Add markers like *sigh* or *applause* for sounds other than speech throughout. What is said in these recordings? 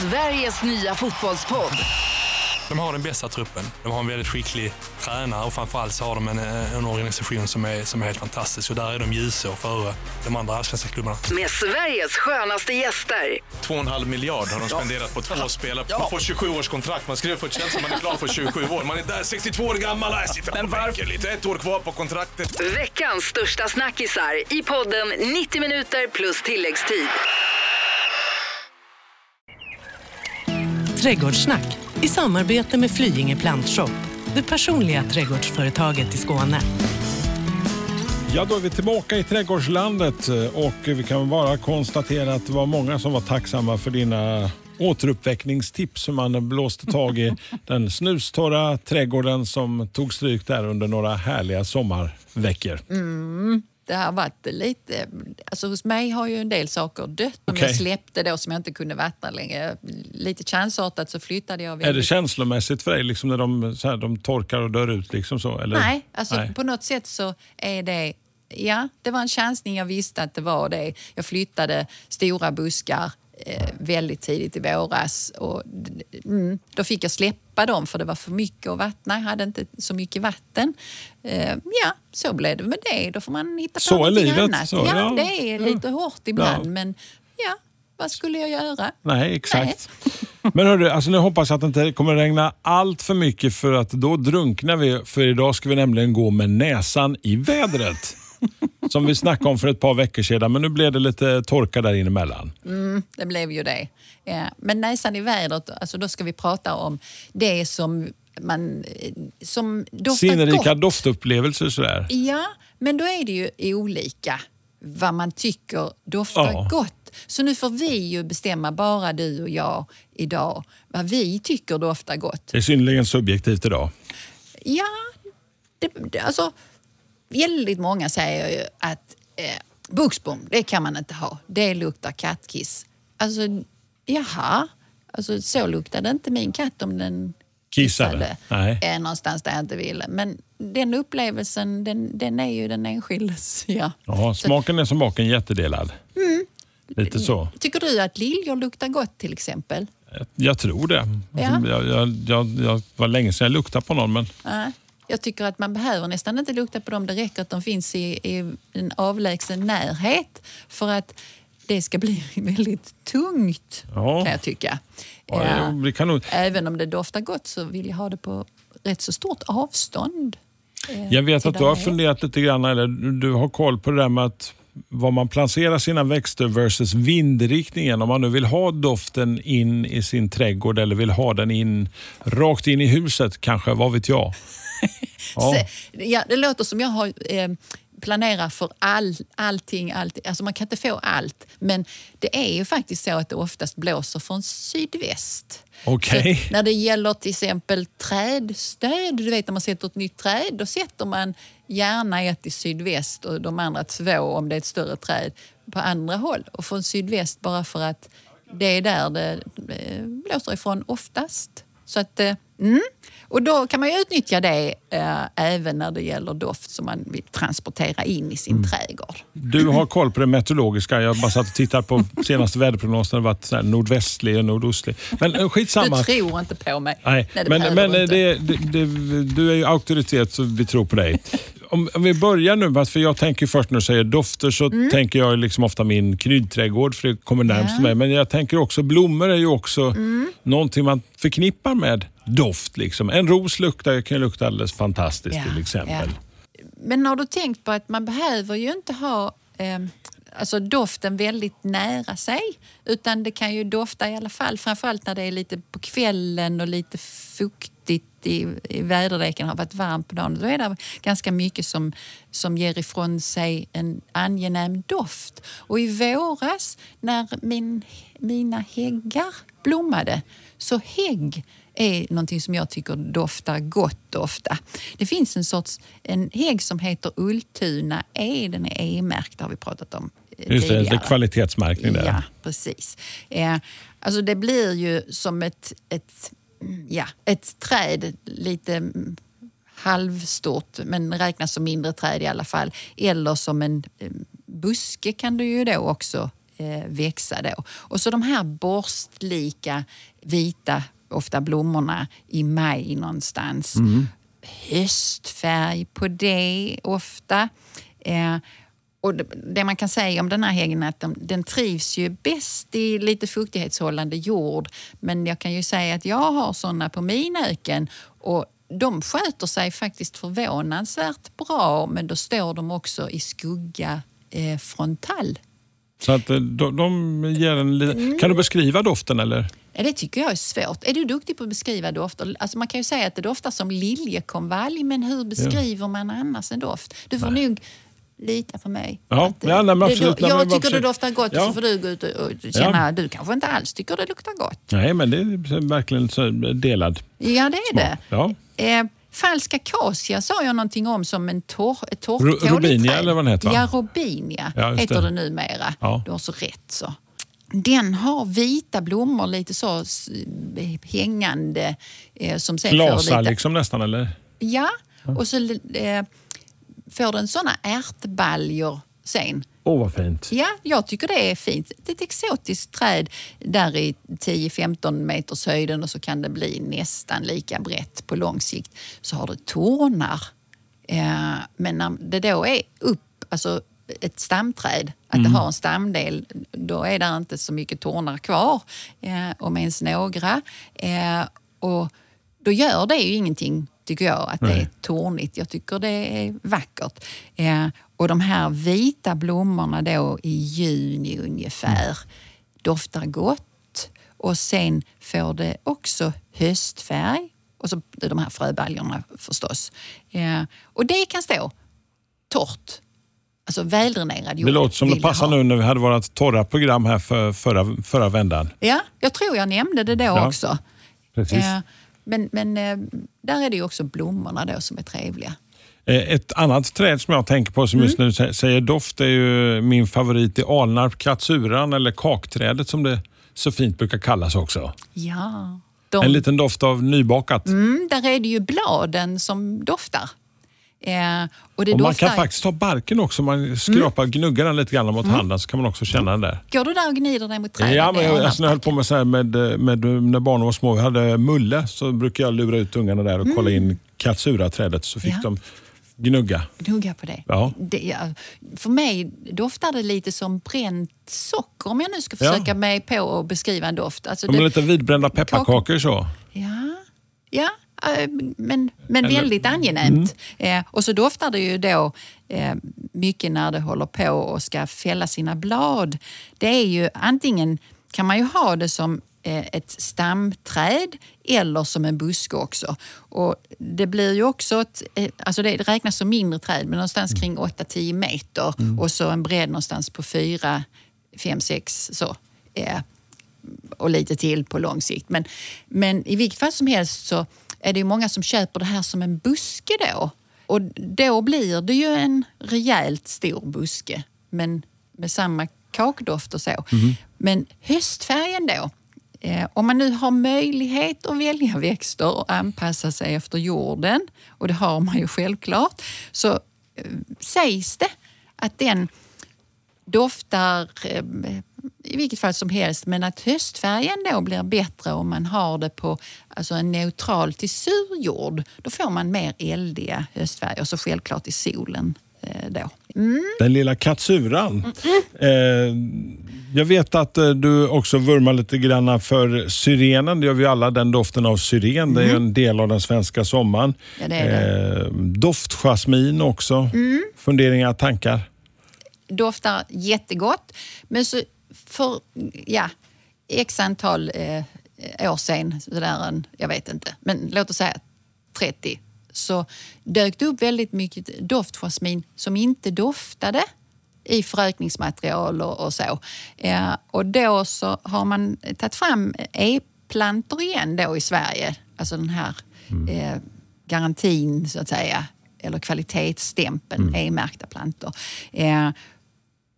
Sveriges nya fotbollspodd. De har den bästa truppen. De har en väldigt skicklig tränare och framförallt så har de en, en organisation som är, som är helt fantastisk. Och där är de ljusår före de andra allsvenska klubbarna. Med Sveriges skönaste gäster. 2,5 miljard har de spenderat på två spelare. Man får 27 års kontrakt. Man skriver för som man är klar för 27 år. Man är där 62 år gammal. Jag sitter och tänker lite. Ett år kvar på kontraktet. Veckans största snackisar i podden 90 minuter plus tilläggstid. Trädgårdssnack i samarbete med Flyinge Plantshop, det personliga trädgårdsföretaget i Skåne. Ja, då är vi tillbaka i trädgårdslandet och vi kan bara konstatera att det var många som var tacksamma för dina återuppväckningstips som man blåste tag i *laughs* den snustorra trädgården som tog stryk där under några härliga sommarveckor. Det har varit lite... Alltså hos mig har ju en del saker dött Okej. jag släppte då som jag inte kunde vattna längre. Lite chansartat så flyttade jag Är det väldigt... känslomässigt för dig liksom när de, så här, de torkar och dör ut? Liksom så, eller? Nej, alltså Nej. på något sätt så är det... Ja, det var en chansning. Jag visste att det var det. Jag flyttade stora buskar väldigt tidigt i våras. Och, mm, då fick jag släppa dem för det var för mycket att vattna. Jag hade inte så mycket vatten. Eh, ja, så blev det med det. Då får man hitta på Så någonting livet. annat. Så, ja, ja. det är lite hårt ibland. Ja. Men ja, vad skulle jag göra? Nej, exakt. Men hörru, alltså nu hoppas jag att det inte kommer regna allt för mycket för att då drunknar vi. För idag ska vi nämligen gå med näsan i vädret. Som vi snackade om för ett par veckor sedan, men nu blev det lite torka där emellan. Det blev ju det. Ja. Men näsan i vädret, alltså då ska vi prata om det som man som doftar Sinnrika gott. doftupplevelser sådär. Ja, men då är det ju olika vad man tycker doftar Ja. gott. Så nu får vi ju bestämma, bara du och jag idag, vad vi tycker doftar gott. Det är synnerligen subjektivt idag. Ja, det, det, alltså väldigt många säger ju att eh, buxbom, det kan man inte ha. Det luktar kattkiss. Alltså, jaha. Alltså, så luktade inte min katt om den Kissade? kissade. Eh, någonstans där jag inte ville. Men den upplevelsen, den, den är ju den enskildes. *laughs* Ja. Smaken är som baken jättedelad. Mm. Lite så. Tycker du att liljor luktar gott till exempel? Jag tror det. Ja. Jag, jag, jag, jag var länge sedan jag luktade på någon, men Nej. Jag tycker att man behöver nästan inte lukta på dem. Det räcker att de finns i, i en avlägsen närhet för att det ska bli *laughs* väldigt tungt, Ja. kan jag tycka. ja, vi kan nog... Även om det doftar gott så vill jag ha det på rätt så stort avstånd. eh, Jag vet att du har funderat lite grann, eller du har koll på det där med att var man placerar sina växter versus vindriktningen. Om man nu vill ha doften in i sin trädgård eller vill ha den in rakt in i huset kanske, vad vet jag. Ja. Se, ja, det låter som jag har eh, planerat för all, allting, allting. Alltså man kan inte få allt. Men det är ju faktiskt så att det oftast blåser från sydväst. Så när det gäller till exempel trädstöd, du vet när man sätter ett nytt träd, då sätter man gärna ett i sydväst och de andra två, om det är ett större träd, på andra håll. Och från sydväst bara för att det är där det eh, blåser ifrån oftast. Så att, eh, mm. Och då kan man utnyttja det eh, även när det gäller doft som man vill transportera in i sin trädgård. Du har koll på det meteorologiska. Jag bara satt och tittade på *laughs* senaste väderprognosen. Det varit så nordvästlig och nordostlig. Men eh, skitsamma. Du tror inte på mig. Nej, det men, men du eh, det, det, du är ju auktoritet så vi tror på dig. Om, om vi börjar nu, för jag tänker först när du säger dofter så Mm. tänker jag liksom ofta min kryddträdgård för det kommer närmst mig. Men jag tänker också blommor är ju också Mm. någonting man förknippar med doft. Liksom. En ros luktar, kan lukta alldeles fantastiskt Ja, till exempel. ja. Men har du tänkt på att man behöver ju inte ha eh, alltså doften väldigt nära sig. Utan det kan ju dofta i alla fall, framförallt när det är lite på kvällen och lite fuktigt i, i väderleken, har varit varmt på dagen. Då är det ganska mycket som, som ger ifrån sig en angenäm doft. Och i våras när min, mina häggar blommade, så hägg är någonting som jag tycker doftar gott ofta. Det finns en sorts en hägg som heter Ultuna E. Den är E-märkt, har vi pratat om eh, Just det, det tidigare. är kvalitetsmärkning där. Ja, precis. Eh, alltså det blir ju som ett, ett, ja, ett träd, lite mm, halvstort, men räknas som mindre träd i alla fall. Eller som en eh, buske kan du ju då också eh, växa då. Och så de här borstlika vita, ofta blommorna i maj någonstans. Höstfärg på det ofta. Eh, och det, man kan säga om den här häggen är att de, den trivs ju bäst i lite fuktighetshållande jord. Men jag kan ju säga att jag har såna på min öken och de sköter sig faktiskt förvånansvärt bra men då står de också i skugga eh, frontal. Så att eh, de, de ger en li- Mm. Kan du beskriva doften eller? Ja, det tycker jag är svårt. Är du duktig på att beskriva dofter? Alltså man kan ju säga att det doftar som liljekonvalj, men hur beskriver man annars en doft? Du får nog lita på mig. Ja, Att, ja, nej, absolut. Nej, men Jag bara tycker det doftar gott Ja. så får du gå ut och och känna, du kanske inte alls tycker det luktar gott. Nej, men det är verkligen så delad. Ja, det är det. Ja. Eh, falsk akacia sa jag någonting om som en torr, ett torrtåligt robinia eller vad den heter, va? Ja, robinia Ja, heter det. det numera. Ja. Du har så rätt så. Den har vita blommor lite så hängande. Eh, som sen Glasar lite, liksom nästan, eller? Ja, och så eh, får den såna ärtbaljor sen. Åh, vad fint. Ja, jag tycker det är fint. Det är ett exotiskt träd där i 10-15 meters höjden och så kan det bli nästan lika brett på lång sikt. Så har det tornar. Eh, men när det då är upp, alltså ett stamträd, att det har en stamdel, då är det inte så mycket tornar kvar, eh, om ens några. Eh, och då gör det ju ingenting, tycker jag, att det är tornigt. Jag tycker det är vackert. Eh, och de här vita blommorna då i juni ungefär doftar gott och sen får det också höstfärg och så de här fröbaljorna förstås. Eh, och det kan stå torrt. Alltså väldränerad jord. Det låter som det passar ha. nu när vi hade vårt torra program här för förra, förra vändan. Ja, jag tror jag nämnde det då Ja, också. Precis. Eh, men men eh, där är det ju också blommorna då som är trevliga. Eh, Ett annat träd som jag tänker på som just Mm. nu sä- säger doft är ju min favorit i Alnarp, katsuran eller kakträdet som det så fint brukar kallas också. Ja. De, En liten doft av nybakat. mm, där är det ju bladen som doftar. Eh, och Och man kan faktiskt ta barken också. Man skrapar, gnuggar den lite grann mot handen så kan man också känna den där. Går du där och gnider dig mot trädet? Ja, men jag, alltså, när jag höll på med, så med, med, när barnen var små, vi hade mulle, så brukade jag lura ut ungarna där och kolla in katsuraträdet så fick Mm. Ja. de gnugga. Gnugga på det. Ja. det ja, för mig doftar det lite som bränt socker om jag nu ska Ja. försöka mig på att beskriva en doft. Alltså De det, lite vidbrända pepparkakor så. Ja, ja eh, men, men Eller- väldigt angenämt. Eh, och så doftar det ju då eh, mycket när det håller på och ska fälla sina blad. Det är ju antingen kan man ju ha det som eh, ett stamträd eller som en buske också. Och det blir ju också ett, eh, alltså det räknas som mindre träd, men någonstans kring 8-10 meter och så en bredd någonstans på 4, 5, 6 så. Eh, och lite till på lång sikt. Men, men i vilket fall som helst så är det många som köper det här som en buske då. Och då blir det ju en rejält stor buske, men med samma kakdoft och så. Men höstfärgen då, eh, om man nu har möjlighet att välja växter och anpassa sig efter jorden, och det har man ju självklart, så eh, sägs det att den doftar eh, i vilket fall som helst, men att höstfärgen då blir bättre om man har det på alltså en neutral till sur jord. Då får man mer eldiga höstfärger, och så självklart i solen eh, då. Den lilla katsuran. Eh, jag vet att eh, du också vurmar lite grann för syrenen. Det gör vi alla, den doften av syren. Det är ju en del av den svenska sommaren. Ja, det Eh, doftjasmin också. Funderingar, tankar? Doftar jättegott, men så för ja, x antal eh, år sen, sådär en, jag vet inte, men låt oss säga 30, så dök det upp väldigt mycket doftjasmin som inte doftade i förökningsmaterial och, och så. Eh, och då så har man tagit fram e-plantor igen då i Sverige, alltså den här eh, garantin så att säga, eller kvalitetsstämpeln, e-märkta plantor. Eh,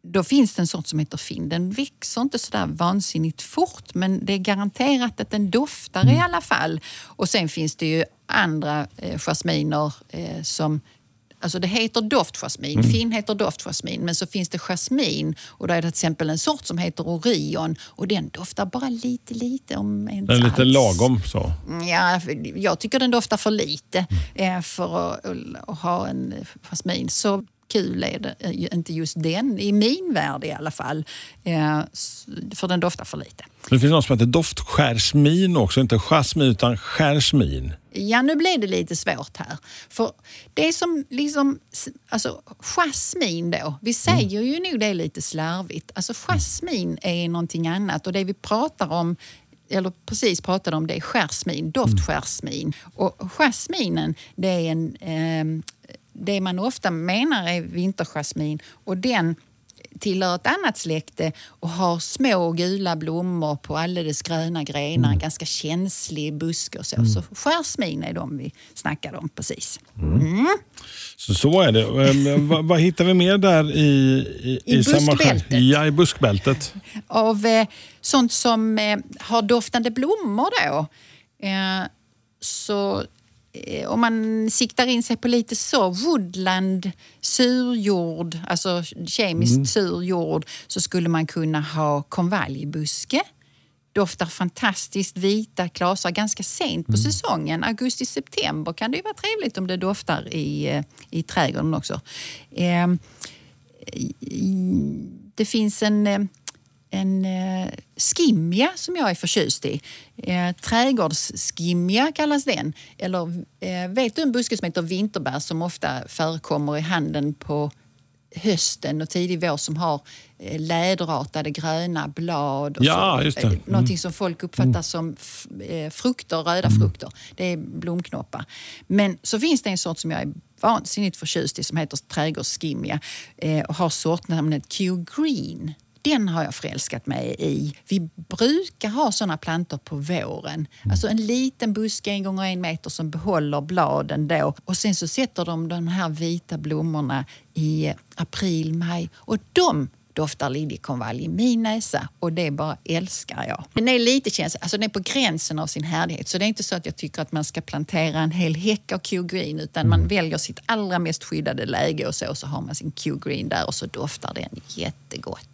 då finns det en sort som heter Finn. Den växer inte sådär vansinnigt fort men det är garanterat att den doftar i alla fall. Och sen finns det ju andra eh, jasminer eh, som Alltså det heter doftjasmin, Mm. fin heter doftjasmin men så finns det jasmin och då är det till exempel en sort som heter Orion och den doftar bara lite lite om ens Den är lite alls. lagom så. Ja, för- jag tycker den doftar för lite eh, för att, att ha en jasmin. Så kul är det ju inte just den, i min värld i alla fall. Eh, För den doftar för lite. Det finns något som heter doftskärsmin också. Inte jasmin utan skärsmin. Ja, nu blev det lite svårt här. För det som liksom, alltså jasmin då, vi säger ju nog det lite slarvigt. Alltså jasmin är någonting annat och det vi pratar om eller precis pratade om det är jasmin, doftjasmin. Och jasminen det är en, eh, det man ofta menar är vinterjasmin och den tillhör ett annat släkte och har små gula blommor på alldeles gröna grenar, en ganska känslig buske och så. Så jasmin är de vi snackade om precis. Så, så är det. Ehm, vad, vad hittar vi mer där i, i, I samma skär- buskbältet. Ja, i buskbältet. Av eh, sånt som eh, har doftande blommor då, eh, så om man siktar in sig på lite så, woodland, surjord, alltså kemiskt sur jord, så skulle man kunna ha konvaljbuske. Doftar fantastiskt vita klasar ganska sent på säsongen. Augusti-september kan det ju vara trevligt om det doftar i, eh, i trädgården också. Eh, det finns en, eh, en eh, skimja som jag är förtjust i. Eh, trädgårdsskimja kallas den. Eller eh, vet du en buske som heter vinterbär som ofta förekommer i handeln på hösten och tidig vår som har eh, läderartade gröna blad. Och Ja, så, just det. eh, Mm. Någonting som folk uppfattar som f- eh, frukter, röda frukter. Det är blomknoppar. Men så finns det en sort som jag är vansinnigt förtjust i som heter trädgårdsskimja eh, och har sortnamnet Q Green. Den har jag förälskat mig i. Vi brukar ha såna plantor på våren. Alltså en liten buske en gånger en meter som behåller bladen då. Och sen så sätter de de här vita blommorna i april, maj. Och de doftar liljekonvalj i min näsa och det bara älskar jag. Den är lite känslig, alltså den är på gränsen av sin härdighet. Så det är inte så att jag tycker att man ska plantera en hel häck av Q-green utan man väljer sitt allra mest skyddade läge och så, så har man sin Q-green där och så doftar den jättegott.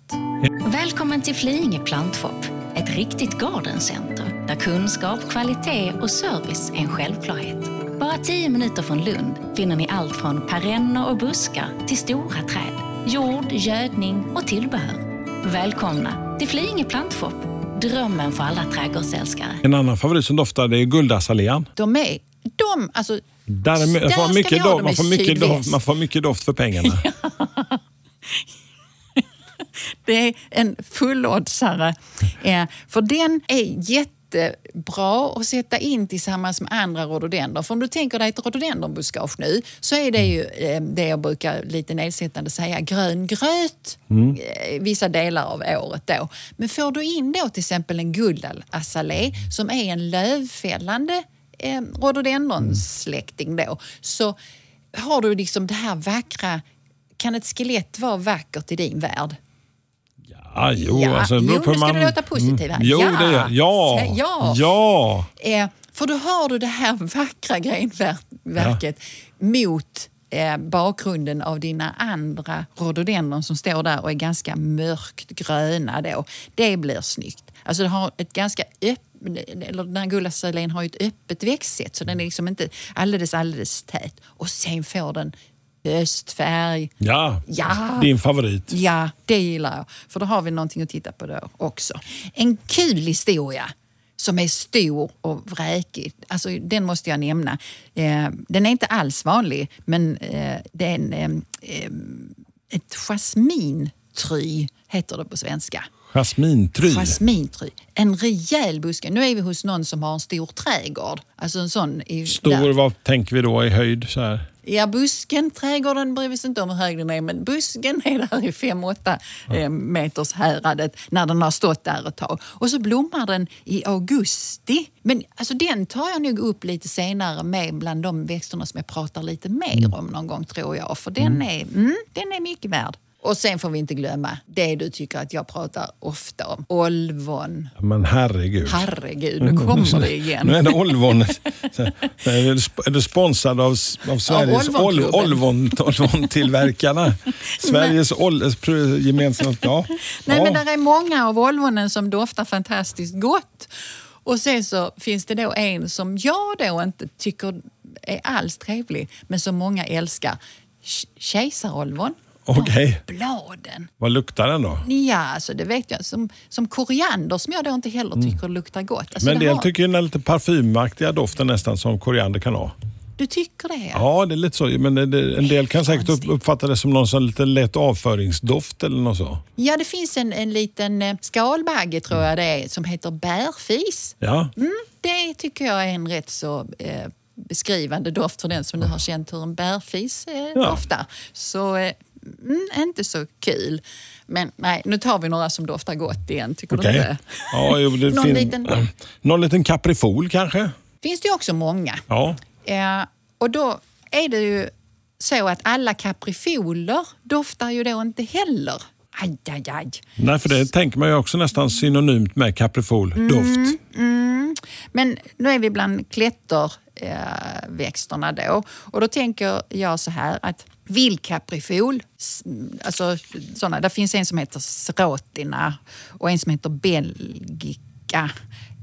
Välkommen till Flyinge plantshop, ett riktigt gardencenter där kunskap, kvalitet och service är en självklarhet. Bara tio minuter från Lund finner ni allt från perenner och buskar till stora träd, jord, gödning och tillbehör. Välkomna till Flyinge plantshop, drömmen för alla trädgårdsälskare. En annan favorit som doftar det är guldazalean. De är, de, alltså, Där är, Där får mycket doft, man, får mycket doft, man får mycket doft för pengarna. *laughs* Det är en fulloddsare. *laughs* Eh, för den är jättebra att sätta in tillsammans med andra rhododendron. För om du tänker dig ett rhododendronbuskage nu så är det ju eh, det jag brukar lite nedsättande säga grön gröt eh, vissa delar av året då. Men får du in då till exempel en guldazalé som är en lövfällande eh, rhododendronsläkting då så har du liksom det här vackra kan ett skelett vara vackert i din värld? Ja, jo, Ja, alltså, jo, nu ska hur du låta positiv här. Mm. Jo, Ja. det gör ja. Ja. ja. Eh, för då har du det här vackra grenverket mot eh, bakgrunden av dina andra rhododendron som står där och är ganska mörkt gröna då. Det blir snyggt. Alltså det har ett ganska öppet eller den här gullasalén har ju ett öppet växtsätt så den är liksom inte alldeles, alldeles tät. Och sen får den östfärg. Ja. Ja. din favorit. Ja, det gillar jag. För då har vi någonting att titta på då också. En kul historia som är stor och vräkig. Alltså, den måste jag nämna. Eh, den är inte alls vanlig, men eh, det är en, eh, eh, ett jasmintry, heter det på svenska. Jasmintry. Jasmintry. En rejäl buske. Nu är vi hos någon som har en stor trädgård. Alltså en sån i, Stor, där. vad tänker vi då i höjd? Så här? Ja, busken, trädgården bryr vi oss inte om hur hög den är, men busken är där i 5-8 eh, meters häradet när den har stått där ett tag. Och så blommar den i augusti. Men alltså, den tar jag nog upp lite senare med bland de växterna som jag pratar lite mer om någon gång tror jag. För den, är, mm, den är mycket värd. Och sen får vi inte glömma det du tycker att jag pratar ofta om. Olvon. Men herregud. Herregud, nu kommer det igen. *laughs* Nu är det Olvon. Är du sponsrad av, av Sveriges. Olvon, Olvon-tillverkarna? *laughs* Sveriges ol, gemensamt... Ja. Nej, ja. men det är många av Olvonen som doftar fantastiskt gott. Och sen så finns det då en som jag då inte tycker är alls trevlig, men som många älskar. K- Kejsarolvon. Okej. Bladen. Vad luktar den då? Ja, alltså det vet jag. Som, som koriander som jag då inte heller tycker luktar gott. Alltså Men det del har- tycker den är lite parfymaktiga doften nästan som koriander kan ha. Du tycker det? Ja, det är lite så. Men det, det, en del kan säkert Konstigt. uppfatta det som någon sån lite lätt avföringsdoft eller något så. Ja, det finns en, en liten eh, skalbagge tror jag det är som heter bärfis. Ja. Mm, det tycker jag är en rätt så eh, beskrivande doft för den som nu har känt hur en bärfis eh, Ja. doftar. Så eh, mm, inte så kul. Men nej, nu tar vi några som doftar gott igen. Tycker du Okej. inte? Ja, jo, *laughs* Någon fin- liten- någon liten kaprifol kanske? finns det ju också många. Ja. Eh, och då är det ju så att alla kaprifoler doftar ju då inte heller. Aj, aj, aj. Nej, för det tänker man ju också nästan synonymt med kaprifol, Mm. doft. Men nu är vi bland klätterväxterna eh, växterna då. Och då tänker jag så här att vildkaprifol, alltså såna, där finns en som heter Srotina och en som heter Belgica.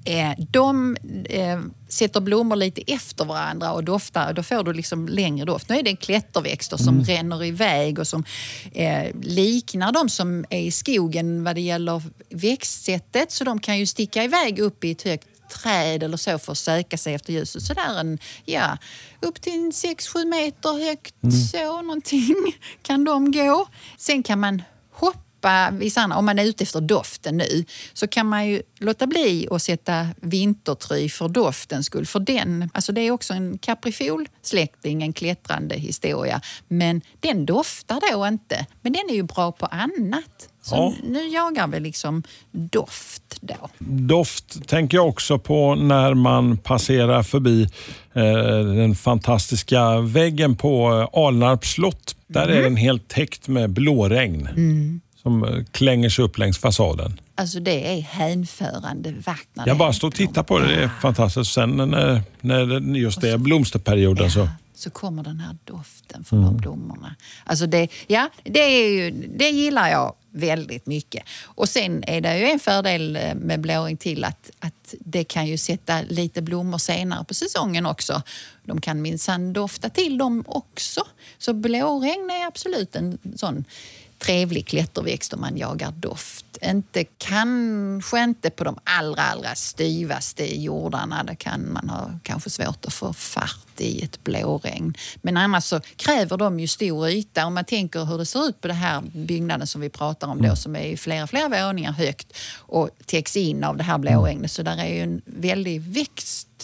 Eh, de eh, sätter blommor lite efter varandra och doftar. Då får du liksom längre doft. Nu är det klätterväxter som ränner iväg och som eh, liknar de som är i skogen vad det gäller växtsättet. Så de kan ju sticka iväg upp i ett högt träd eller så för att söka sig efter ljuset. Så där en, ja, upp till en 6-7 meter högt så någonting *laughs* kan de gå. Sen kan man hoppa vissa andra, om man är ute efter doften nu, så kan man ju låta bli att sätta vintertry för doftens skull. För den, alltså det är också en kaprifol-släkting, en klättrande historia. Men den doftar då inte. Men den är ju bra på annat. Så Ja. nu jagar vi liksom doft då. Doft tänker jag också på när man passerar förbi eh, den fantastiska väggen på eh, Alnarps slott. Där Mm. är den helt täckt med blåregn som eh, klänger sig upp längs fasaden. Alltså det är hänförande vackert. när Jag bara står och tittar på det, det är fantastiskt. Sen när, när det- just det är blomsterperioden så... Ja, så kommer den här doften från de blommorna. Alltså det, ja, det, är ju, det gillar jag väldigt mycket. Och sen är det ju en fördel eh, med blåring till att, att det kan ju sätta lite blommor senare på säsongen också. De kan minsann dofta till dem också. Så blåregn är absolut en sån trevlig klätterväxt om man jagar doft. Inte, kanske inte på de allra, allra styvaste jordarna. Där kan man ha kanske svårt att få fart i ett blåregn. Men annars så kräver de ju stor yta. Om man tänker hur det ser ut på den här byggnaden som vi pratar om då, som är flera, flera våningar högt och täcks in av det här blåregnet. Så där är ju en väldig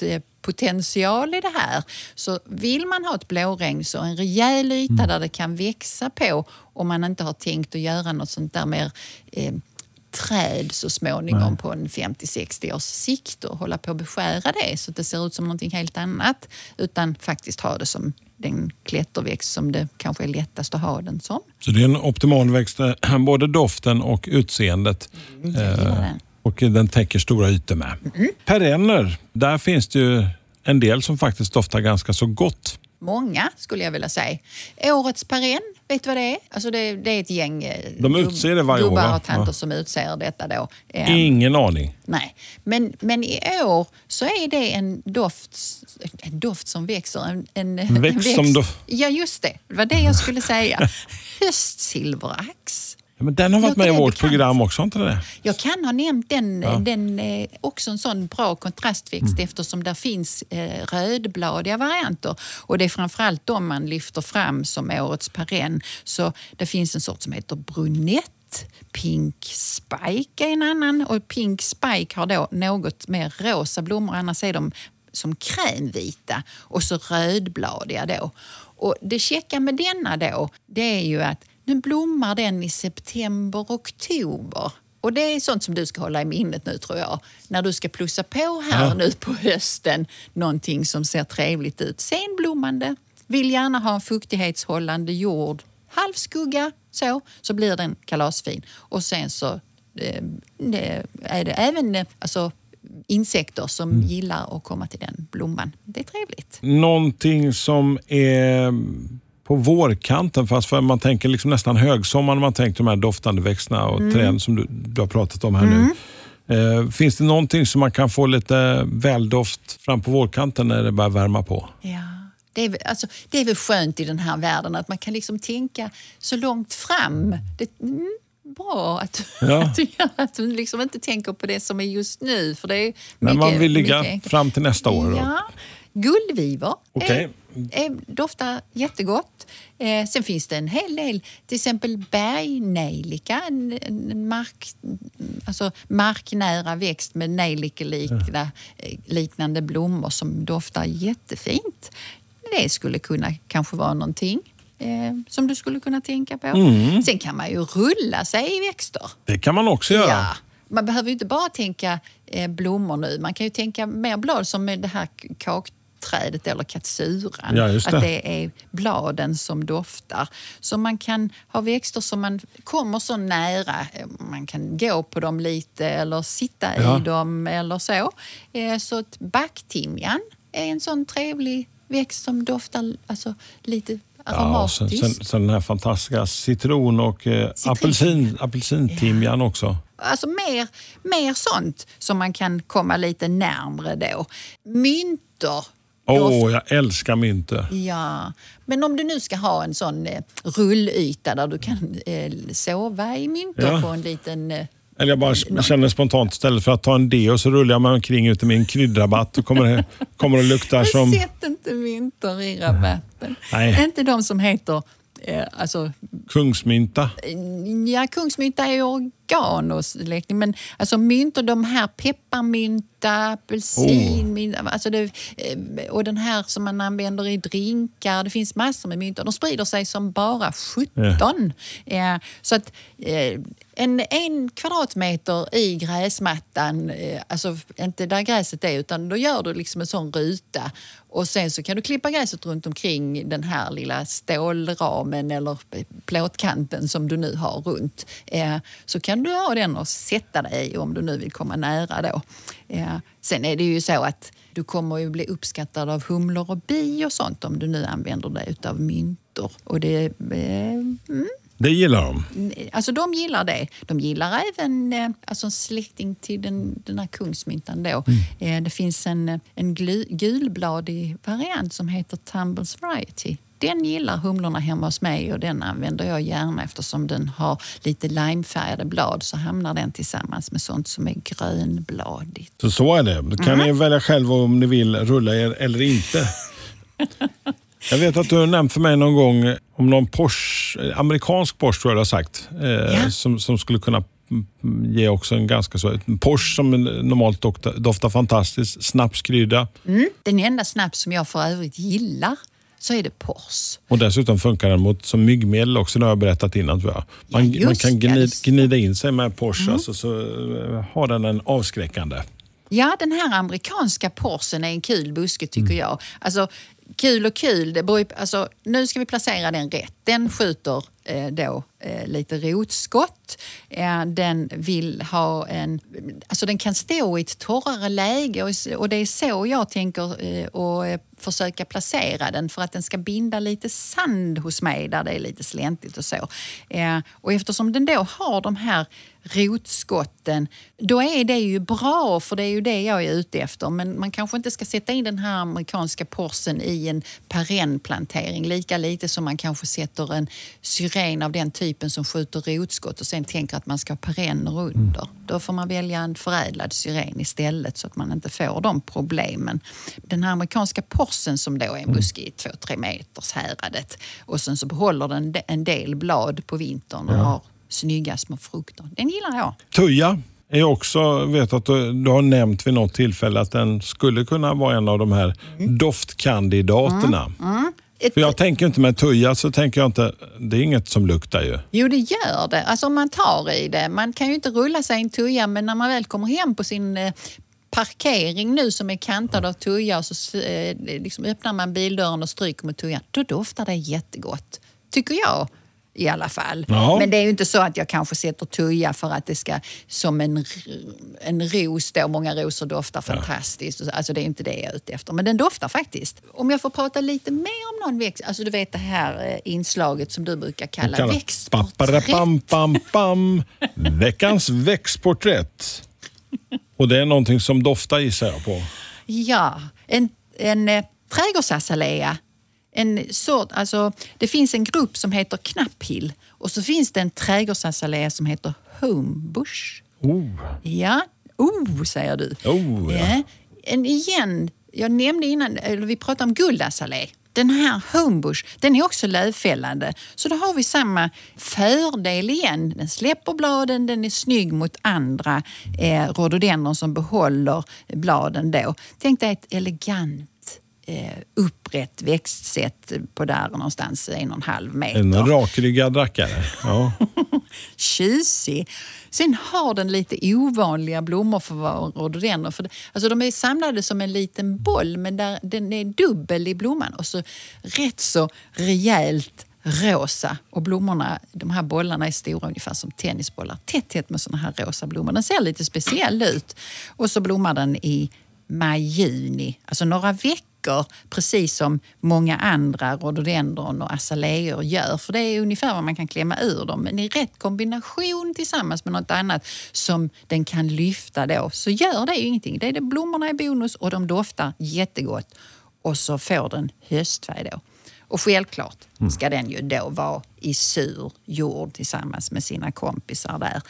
växtpotential i det här. Så vill man ha ett blåregn så en rejäl yta där det kan växa på om man inte har tänkt att göra något sånt där mer eh, träd så småningom på en 50-60 års sikt och hålla på att beskära det så att det ser ut som någonting helt annat. Utan faktiskt ha det som den klätterväxt som det kanske är lättast att ha den som. Så det är en optimal växt, eh, både doften och utseendet. Mm, Jag gillar Eh, den. Och den täcker stora ytor med. Perenner, där finns det ju en del som faktiskt doftar ganska så gott. Många skulle jag vilja säga. Årets perenn, vet du vad det är? Alltså det, det är ett gäng eh, De utser det varje år, gubbar och tanter Ja. som utser detta då. Eh, Ingen aning. Nej, men, men i år så är det en doft, en doft som växer. En, en, en växt som dof- Ja, just det. Det var det jag skulle säga. *laughs* Höstsilverax. Ja, Men den har varit med i vårt program också, inte det? Jag kan ha nämnt den, den eh, också en sån bra kontrastväxt eftersom där finns eh, rödbladiga varianter. Och det är framförallt de man lyfter fram som årets perenn. Så det finns en sort som heter brunett. Pink Spike är en annan och Pink Spike har då något mer rosa blommor, annars är de som krämvita och så rödbladiga då. Och det käcka med denna då, det är ju att nu blommar den i september, oktober. Och det är sånt som du ska hålla i minnet nu tror jag. När du ska plussa på här Ja. nu på hösten någonting som ser trevligt ut. Senblommande. Vill gärna ha en fuktighetshållande jord halvskugga så, så blir den kalasfin. Och sen så eh, det är det även eh, alltså, insekter som gillar att komma till den blomman. Det är trevligt. Någonting som är på vårkanten, fast för man tänker liksom nästan högsommar när man tänker de här doftande växterna och träden som du, du har pratat om här nu. Eh, finns det någonting som man kan få lite väldoft fram på vårkanten när det börjar värma på? Ja. Det är, alltså, det är väl skönt i den här världen att man kan liksom tänka så långt fram. Det, mm, bra att, Ja. *laughs* att, du, att du liksom inte tänker på det som är just nu. För det är Men man mycket- vill ligga mycket- fram till nästa år. då. Ja, är, är, doftar jättegott. Eh, sen finns det en hel del, till exempel bergnejlika, en, en mark, alltså marknära växt med nejlikeliknande liknande blommor som doftar jättefint. Det skulle kunna kanske vara någonting eh, som du skulle kunna tänka på. Mm. Sen kan man ju rulla sig i växter. Det kan man också göra. Ja. Man behöver ju inte bara tänka eh, blommor nu. Man kan ju tänka mer blad som med det här k- kakträdet eller katsuran. Ja, det. Att det är bladen som doftar. Så man kan ha växter som man kommer så nära. Man kan gå på dem lite eller sitta Ja. i dem eller så. Eh, Så ett backtimjan är en sån trevlig växt som doftar alltså, lite Ja, aromatiskt. sen, sen, sen den här fantastiska citron och eh, Citron. apelsin, apelsintimjan också. Alltså mer, mer sånt som man kan komma lite närmre då. Myntor. Åh, doft- jag älskar myntor. Ja, men om du nu ska ha en sån eh, rullyta där du kan eh, sova i myntor Ja. på en liten... Eh, Eller jag bara känner spontant istället för att ta en deo så rullar jag mig omkring ute med en kryddrabatt och kommer, kommer att lukta *laughs* som... Sätt inte myntor i rabatten. Nej. Inte de som heter... Eh, alltså, Kungsmynta. ja, kungsmynta är ju organ och släkting, men alltså myntor, de här pepparmynta, apelsinmynta, alltså det, eh, och den här som man använder i drinkar. Det finns massor med myntor. De sprider sig som bara 17. Eh, så att eh, en, en kvadratmeter i gräsmattan, eh, alltså inte där gräset är, utan då gör du liksom en sån ruta och sen så kan du klippa gräset runt omkring den här lilla stålramen eller plåtkanten som du nu har runt. Så kan du ha den och sätta dig i om du nu vill komma nära då. Eh, sen är det ju så att du kommer ju bli uppskattad av humlor och bi och sånt om du nu använder dig utav myntor. Och det, eh, mm, Det gillar de. Alltså de gillar det. De gillar även eh, alltså en släkting till den, den här kungsmyntan då. Eh, det finns en, en gulbladig variant som heter Tumbles Variety. Den gillar humlorna hemma hos mig och den använder jag gärna eftersom den har lite limefärgade blad så hamnar den tillsammans med sånt som är grönbladigt. Så så är det. Då kan ni välja själva om ni vill rulla er eller inte. *laughs* Jag vet att du har nämnt för mig någon gång om någon Porsche, amerikansk Porsche tror jag du har sagt, eh, som, som skulle kunna mm, ge också en ganska så... En Porsche som normalt doftar, doftar fantastiskt, snapskrydda Mm. Den enda snaps som jag för övrigt gillar så är det Pors. och dessutom funkar den mot, som myggmedel också, det har jag berättat innan tror jag. Man, Ja, man kan det. gnida, in sig med Porsche alltså, så eh, har den en avskräckande. Ja, den här amerikanska porsen är en kul buske tycker jag. Alltså, kul och kul, det beror alltså, nu ska vi placera den rätt. Den skjuter eh, då eh, lite rotskott. Eh, den vill ha en... Alltså den kan stå i ett torrare läge och, och det är så jag tänker eh, och eh, försöka placera den för att den ska binda lite sand hos mig där det är lite släntigt och så. Eh, och eftersom den då har de här rotskotten, då är det ju bra för det är ju det jag är ute efter. Men man kanske inte ska sätta in den här amerikanska porsen i en perennplantering lika lite som man kanske sätter en syren av den typen som skjuter rotskott och sen tänker att man ska ha perenner under. Då får man välja en förädlad syren istället så att man inte får de problemen. Den här amerikanska porsen som då är en buske i 2-3 meters häradet och sen så behåller den en del blad på vintern och har snygga små frukter. Den gillar jag. Tuja är också, vet att du, du har nämnt vid något tillfälle att den skulle kunna vara en av de här doftkandidaterna. Ett, För jag tänker inte med tuja så tänker jag inte, det är inget som luktar ju. Jo, det gör det. Alltså om man tar i det. Man kan ju inte rulla sig i en tuja, men när man väl kommer hem på sin eh, parkering nu som är kantad av tuja och så eh, liksom öppnar man bildörren och stryker med tujan, då doftar det jättegott. Tycker jag. I alla fall. Ja. Men det är ju inte så att jag kanske sätter tuja för att det ska som en, en ros då, många rosor doftar fantastiskt. Alltså det är inte det jag är ute efter. Men den doftar faktiskt. Om jag får prata lite mer om någon växt, alltså du vet det här eh, inslaget som du brukar kalla Kalla- växtporträtt. Paparapam, pam, *laughs* pam. Veckans växtporträtt. Och det är någonting som doftar gissar jag på. Ja, en, en eh, trädgårdsazalea. En sort, alltså, det finns en grupp som heter knapphill och så finns det en trädgårdsazalea som heter homebush. Oh. Ja, oh säger du. Oh, ja. En igen, jag nämnde innan, eller vi pratade om guldazalé. Den här homebush, den är också lövfällande. Så då har vi samma fördel igen. Den släpper bladen, den är snygg mot andra eh, rhododendron som behåller bladen då. Tänk dig ett elegant eh, upprätt växtsätt på där någonstans en och en halv meter En rakryggad rackare. Ja. *laughs* tjusig. Sen har den lite ovanliga blommor för rhododendron. För alltså de är samlade som en liten boll men där, den är dubbel i blomman och så rätt så rejält rosa. Och blommorna, de här bollarna är stora ungefär som tennisbollar. Tätt, tätt med såna här rosa blommor. Den ser lite speciell ut. Och så blommar den i maj-juni, alltså några veckor, precis som många andra rhododendron och azaleor gör. För det är ungefär vad man kan klämma ur dem. Men i rätt kombination tillsammans med något annat som den kan lyfta då, så gör det ju ingenting. Det är det blommorna i bonus och de doftar jättegott. Och så får den höstfärg då. Och självklart ska den ju då vara i sur jord tillsammans med sina kompisar där.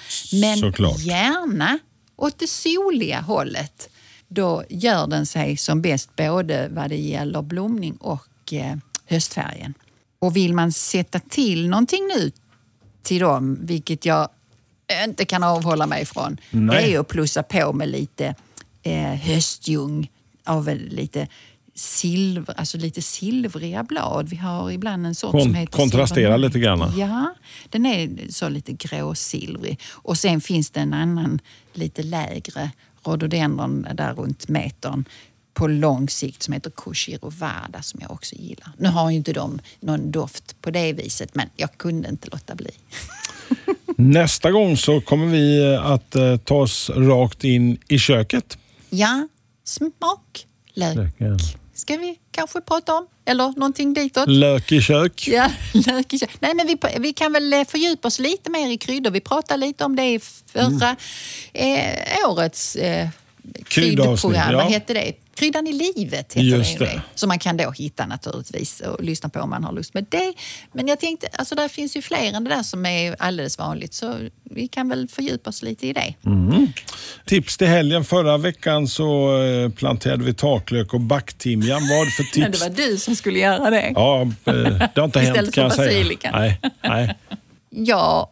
Men Såklart. gärna åt det soliga hållet. Då gör den sig som bäst både vad det gäller blomning och eh, höstfärgen. Och vill man sätta till någonting nu till dem, vilket jag inte kan avhålla mig ifrån, Nej. det är att plussa på med lite eh, höstljung av lite silver, alltså lite silvriga blad. Vi har ibland en sort Kon- som heter kontrastera lite grann. Ja, den är så lite gråsilvrig. Och sen finns det en annan lite lägre rhododendron där runt metern på lång sikt som heter Kushirovada som jag också gillar. Nu har ju inte de någon doft på det viset men jag kunde inte låta bli. *laughs* Nästa gång så kommer vi att eh, ta oss rakt in i köket. Ja, smak, lök. Löken. Ska vi kanske prata om? Eller någonting ditåt? Lök i kök. Ja, *laughs* lök i kö- Nej, men vi, vi kan väl eh, fördjupa oss lite mer i kryddor. Vi pratade lite om det i förra eh, årets eh, kryddprogram. ja. Vad hette det? Kryddan i livet heter Just det, det. det. Som man kan då hitta naturligtvis och lyssna på om man har lust med det. Men jag tänkte, alltså där finns ju fler än det där som är alldeles vanligt. Så vi kan väl fördjupa oss lite i det. Tips till helgen. Förra veckan så eh, planterade vi taklök och backtimjan. Vad *laughs* det för Men det tips? var du som skulle göra det. Ja, eh, det har inte hänt Istället kan jag för säga. basilika. Nej, nej. Ja,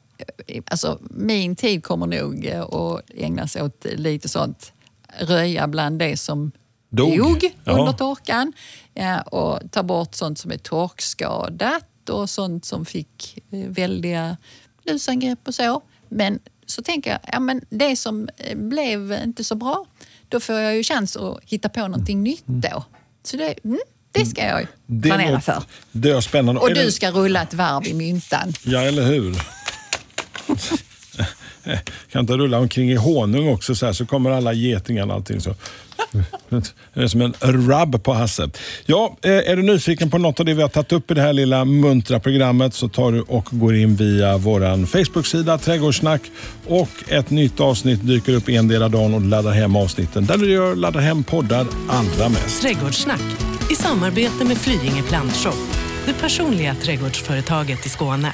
alltså min tid kommer nog eh, att ägnas åt lite sånt. Röja bland det som Dog. dog, Ja. under torkan ja, och ta bort sånt som är torkskadat och sånt som fick eh, väldiga lusangrepp och så. Men så tänker jag, ja, men det som eh, blev inte så bra, då får jag ju chans att hitta på någonting nytt då. Så det, mm, det ska jag Det planera låter- för. Det är spännande. Och Är det- du ska rulla ett varv i myntan. Ja, eller hur? *laughs* Eh, kan inte rulla omkring i honung också så här så kommer alla getingarna och allting så. Det är som en rub på Hasse. Ja, eh, är du nyfiken på något av det vi har tagit upp i det här lilla muntra programmet så tar du och går in via vår Facebook-sida Trädgårdssnack och ett nytt avsnitt dyker upp en del av dagen och du laddar hem avsnitten där du gör laddar hem poddar allra mest. Trädgårdssnack i samarbete med Flyinge Plantshop. Det personliga trädgårdsföretaget i Skåne.